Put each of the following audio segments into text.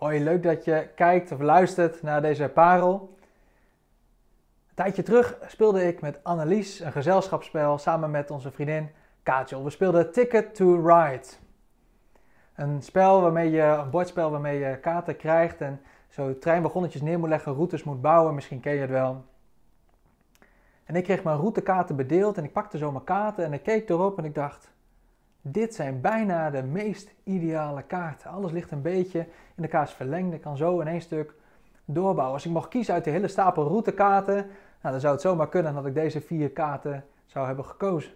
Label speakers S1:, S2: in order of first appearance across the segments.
S1: Hoi, leuk dat je kijkt of luistert naar deze parel. Een tijdje terug speelde ik met Annelies een gezelschapsspel samen met onze vriendin Kaatjel. We speelden Ticket to Ride. Een spel waarmee je, een bordspel waarmee je kaarten krijgt en zo treinwagonnetjes neer moet leggen, routes moet bouwen. Misschien ken je het wel. En ik kreeg mijn routekaarten bedeeld en ik pakte zo mijn kaarten en ik keek erop en ik dacht, dit zijn bijna de meest ideale kaarten. Alles ligt een beetje in de kaars verlengd. Ik kan zo in één stuk doorbouwen. Als ik mocht kiezen uit de hele stapel routekaarten, nou, dan zou het zomaar kunnen dat ik deze vier kaarten zou hebben gekozen.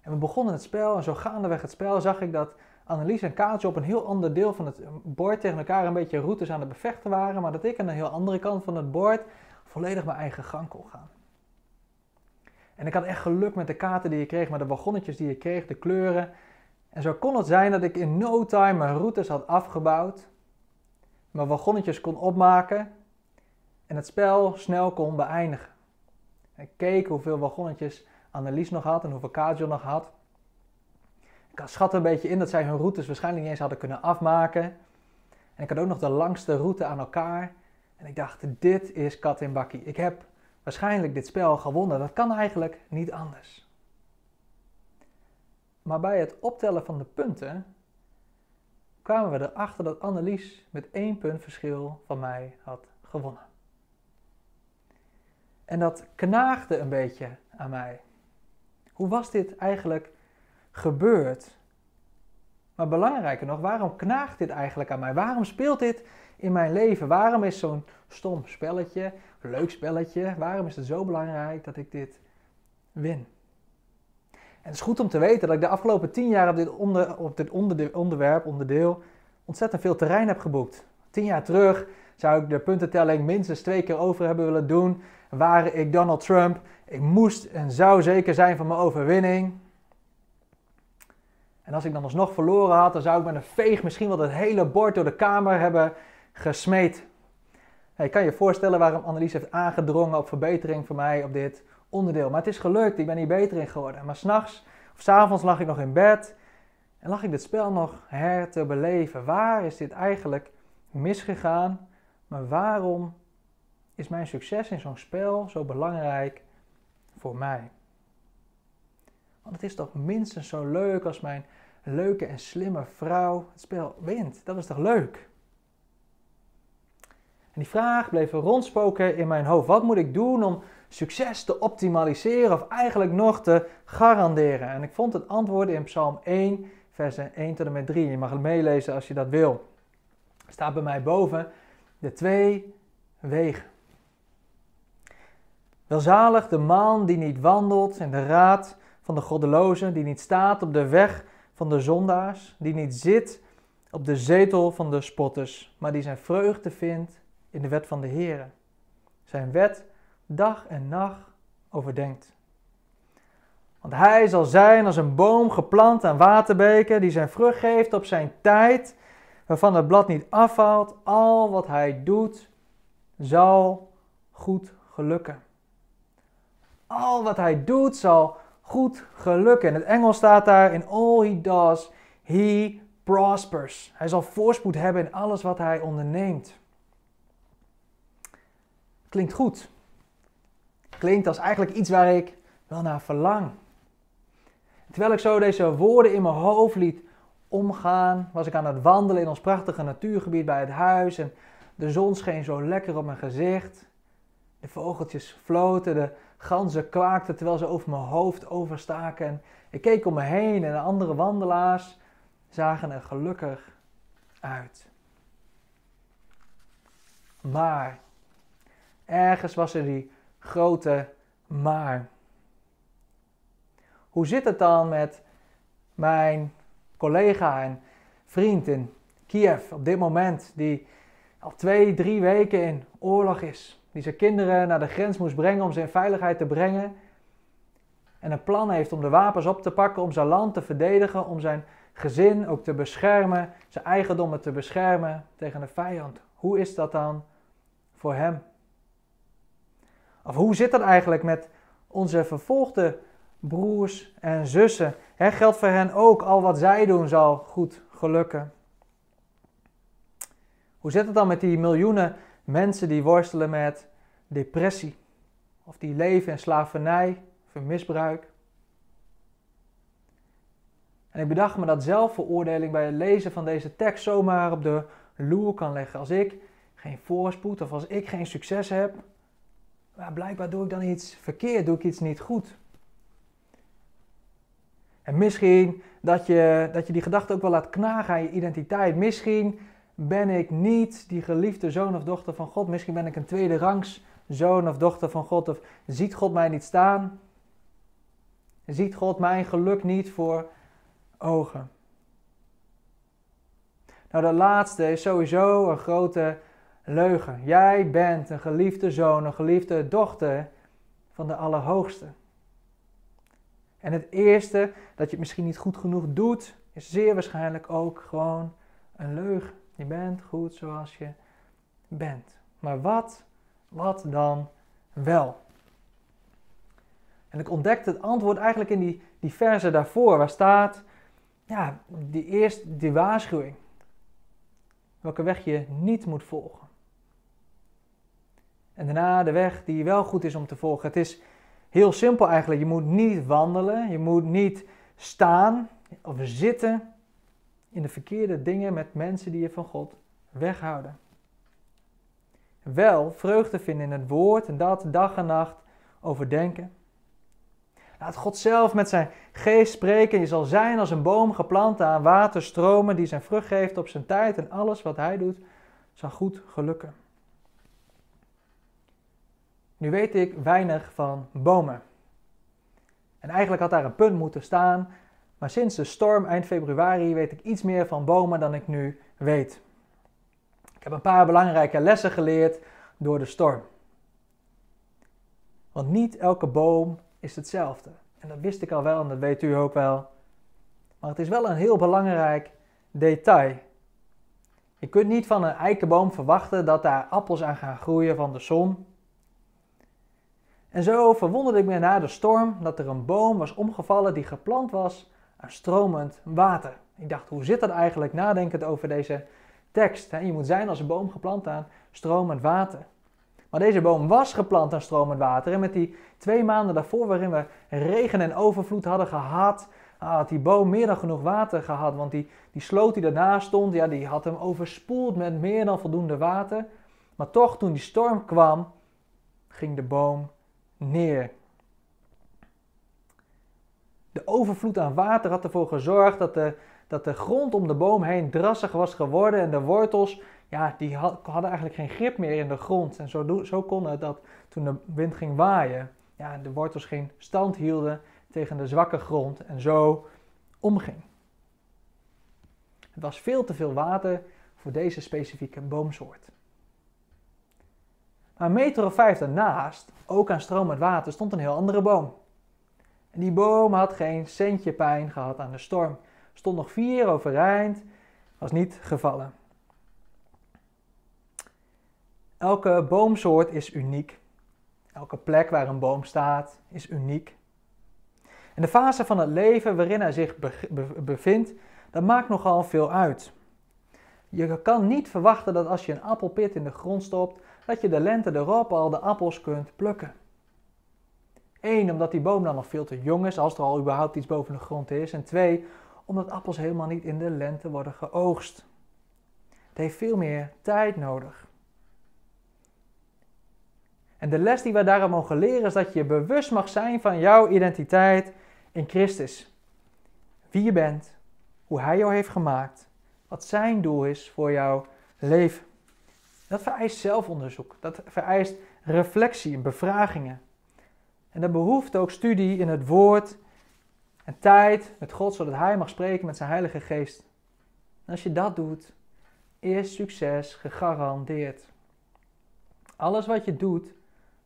S1: En we begonnen het spel en zo gaandeweg het spel zag ik dat Annelies en Kaatje op een heel ander deel van het bord tegen elkaar een beetje routes aan het bevechten waren, maar dat ik aan een heel andere kant van het bord volledig mijn eigen gang kon gaan. En ik had echt geluk met de kaarten die je kreeg, met de wagonnetjes die je kreeg, de kleuren. En zo kon het zijn dat ik in no time mijn routes had afgebouwd, mijn wagonnetjes kon opmaken en het spel snel kon beëindigen. Ik keek hoeveel wagonnetjes Annelies nog had en hoeveel Kajol nog had. Ik schat een beetje in dat zij hun routes waarschijnlijk niet eens hadden kunnen afmaken. En ik had ook nog de langste route aan elkaar. En ik dacht, dit is kat in bakkie. Ik heb waarschijnlijk dit spel gewonnen. Dat kan eigenlijk niet anders. Maar bij het optellen van de punten kwamen we erachter dat Annelies met één punt verschil van mij had gewonnen. En dat knaagde een beetje aan mij. Hoe was dit eigenlijk gebeurd? Maar belangrijker nog, waarom knaagt dit eigenlijk aan mij? Waarom speelt dit in mijn leven? Waarom is zo'n stom spelletje, leuk spelletje, waarom is het zo belangrijk dat ik dit win? En het is goed om te weten dat ik de afgelopen tien jaar op dit, onder, op dit onderwerp, onderdeel, ontzettend veel terrein heb geboekt. Tien jaar terug zou ik de puntentelling minstens twee keer over hebben willen doen. Waren ik Donald Trump, ik moest en zou zeker zijn van mijn overwinning. En als ik dan alsnog verloren had, dan zou ik met een veeg misschien wel het hele bord door de kamer hebben gesmeed. Je kan je voorstellen waarom Annelies heeft aangedrongen op verbetering voor mij op dit onderdeel. Maar het is gelukt, ik ben hier beter in geworden. Maar s'nachts of s'avonds lag ik nog in bed en lag ik dit spel nog her te beleven. Waar is dit eigenlijk misgegaan? Maar waarom is mijn succes in zo'n spel zo belangrijk voor mij? Want het is toch minstens zo leuk als mijn leuke en slimme vrouw het spel wint. Dat is toch leuk? En die vraag bleef rondspoken in mijn hoofd. Wat moet ik doen om succes te optimaliseren of eigenlijk nog te garanderen? En ik vond het antwoord in Psalm 1, versen 1 tot en met 3. Je mag het meelezen als je dat wil. Staat bij mij boven de twee wegen. Welzalig de man die niet wandelt in de raad van de goddelozen, die niet staat op de weg van de zondaars, die niet zit op de zetel van de spotters, maar die zijn vreugde vindt in de wet van de Heer. Zijn wet dag en nacht overdenkt. Want hij zal zijn als een boom geplant aan waterbeken, die zijn vrucht geeft op zijn tijd, waarvan het blad niet afvalt. Al wat hij doet, zal goed gelukken. Al wat hij doet, zal goed gelukken. In het Engels staat daar: In all he does, he prospers. Hij zal voorspoed hebben in alles wat hij onderneemt. Klinkt goed. Klinkt als eigenlijk iets waar ik wel naar verlang. Terwijl ik zo deze woorden in mijn hoofd liet omgaan, was ik aan het wandelen in ons prachtige natuurgebied bij het huis. En de zon scheen zo lekker op mijn gezicht. De vogeltjes floten, de ganzen kwaakten terwijl ze over mijn hoofd overstaken. En ik keek om me heen en de andere wandelaars zagen er gelukkig uit. Maar Ergens was er die grote maar. Hoe zit het dan met mijn collega en vriend in Kiev op dit moment, die al twee, drie weken in oorlog is, die zijn kinderen naar de grens moest brengen om ze in veiligheid te brengen en een plan heeft om de wapens op te pakken, om zijn land te verdedigen, om zijn gezin ook te beschermen, zijn eigendommen te beschermen tegen de vijand. Hoe is dat dan voor hem? Of hoe zit dat eigenlijk met onze vervolgde broers en zussen? Geldt voor hen ook, al wat zij doen zal goed gelukken. Hoe zit het dan met die miljoenen mensen die worstelen met depressie? Of die leven in slavernij of misbruik? En ik bedacht me dat zelfveroordeling bij het lezen van deze tekst zomaar op de loer kan leggen. Als ik geen voorspoed of als ik geen succes heb, blijkbaar doe ik dan iets verkeerd, doe ik iets niet goed. En misschien dat je, dat je die gedachte ook wel laat knagen aan je identiteit. Misschien ben ik niet die geliefde zoon of dochter van God. Misschien ben ik een tweede rangs zoon of dochter van God. Of ziet God mij niet staan? Ziet God mijn geluk niet voor ogen? Nou, de laatste is sowieso een grote leugen. Jij bent een geliefde zoon, een geliefde dochter van de Allerhoogste. En het eerste dat je het misschien niet goed genoeg doet, is zeer waarschijnlijk ook gewoon een leugen. Je bent goed zoals je bent. Maar wat, wat dan wel? En ik ontdekte het antwoord eigenlijk in die, die verse daarvoor, waar staat, ja, die eerste, die waarschuwing. Welke weg je niet moet volgen. En daarna de weg die wel goed is om te volgen. Het is heel simpel eigenlijk. Je moet niet wandelen, je moet niet staan of zitten in de verkeerde dingen met mensen die je van God weghouden. Wel vreugde vinden in het woord en dat dag en nacht overdenken. Laat God zelf met zijn geest spreken. Je zal zijn als een boom geplant aan waterstromen die zijn vrucht geeft op zijn tijd en alles wat hij doet zal goed gelukken. Nu weet ik weinig van bomen. En eigenlijk had daar een punt moeten staan, maar sinds de storm eind februari weet ik iets meer van bomen dan ik nu weet. Ik heb een paar belangrijke lessen geleerd door de storm. Want niet elke boom is hetzelfde. En dat wist ik al wel en dat weet u ook wel. Maar het is wel een heel belangrijk detail. Je kunt niet van een eikenboom verwachten dat daar appels aan gaan groeien van de zon. En zo verwonderde ik me na de storm dat er een boom was omgevallen die geplant was aan stromend water. Ik dacht, hoe zit dat eigenlijk nadenkend over deze tekst? Je moet zijn als een boom geplant aan stromend water. Maar deze boom was geplant aan stromend water. En met die twee maanden daarvoor, waarin we regen en overvloed hadden gehad, had die boom meer dan genoeg water gehad. Want die, die sloot die daarnaast stond, ja, die had hem overspoeld met meer dan voldoende water. Maar toch, toen die storm kwam, ging de boom neer. De overvloed aan water had ervoor gezorgd dat de, dat de grond om de boom heen drassig was geworden en de wortels, ja, die hadden eigenlijk geen grip meer in de grond. En zo, zo kon het dat toen de wind ging waaien, ja, de wortels geen stand hielden tegen de zwakke grond en zo omging. Het was veel te veel water voor deze specifieke boomsoort. Maar een meter of vijf daarnaast, ook aan stromend water, stond een heel andere boom. En die boom had geen centje pijn gehad aan de storm. Stond nog vier overeind, was niet gevallen. Elke boomsoort is uniek. Elke plek waar een boom staat is uniek. En de fase van het leven waarin hij zich bevindt, dat maakt nogal veel uit. Je kan niet verwachten dat als je een appelpit in de grond stopt, dat je de lente erop al de appels kunt plukken. Eén, omdat die boom dan nog veel te jong is, als er al überhaupt iets boven de grond is. En twee, omdat appels helemaal niet in de lente worden geoogst. Het heeft veel meer tijd nodig. En de les die we daarom mogen leren is dat je bewust mag zijn van jouw identiteit in Christus. Wie je bent, hoe Hij jou heeft gemaakt, wat Zijn doel is voor jouw leven. Dat vereist zelfonderzoek. Dat vereist reflectie en bevragingen. En dat behoeft ook studie in het woord en tijd met God, zodat Hij mag spreken met zijn Heilige Geest. En als je dat doet, is succes gegarandeerd. Alles wat je doet,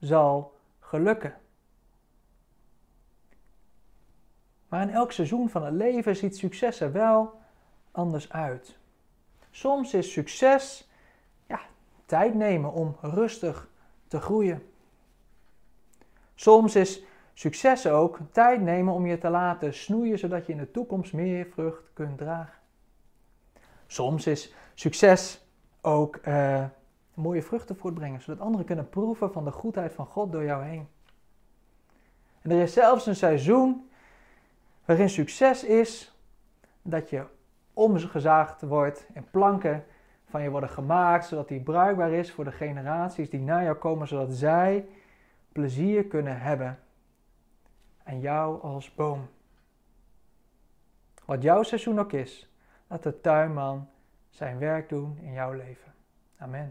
S1: zal gelukken. Maar in elk seizoen van het leven ziet succes er wel anders uit. Soms is succes tijd nemen om rustig te groeien. Soms is succes ook tijd nemen om je te laten snoeien, zodat je in de toekomst meer vrucht kunt dragen. Soms is succes ook eh, mooie vruchten voortbrengen, zodat anderen kunnen proeven van de goedheid van God door jou heen. En er is zelfs een seizoen waarin succes is dat je omgezaagd wordt en planken van je worden gemaakt, zodat die bruikbaar is voor de generaties die na jou komen, zodat zij plezier kunnen hebben aan jou als boom. Wat jouw seizoen ook is, laat de tuinman zijn werk doen in jouw leven. Amen.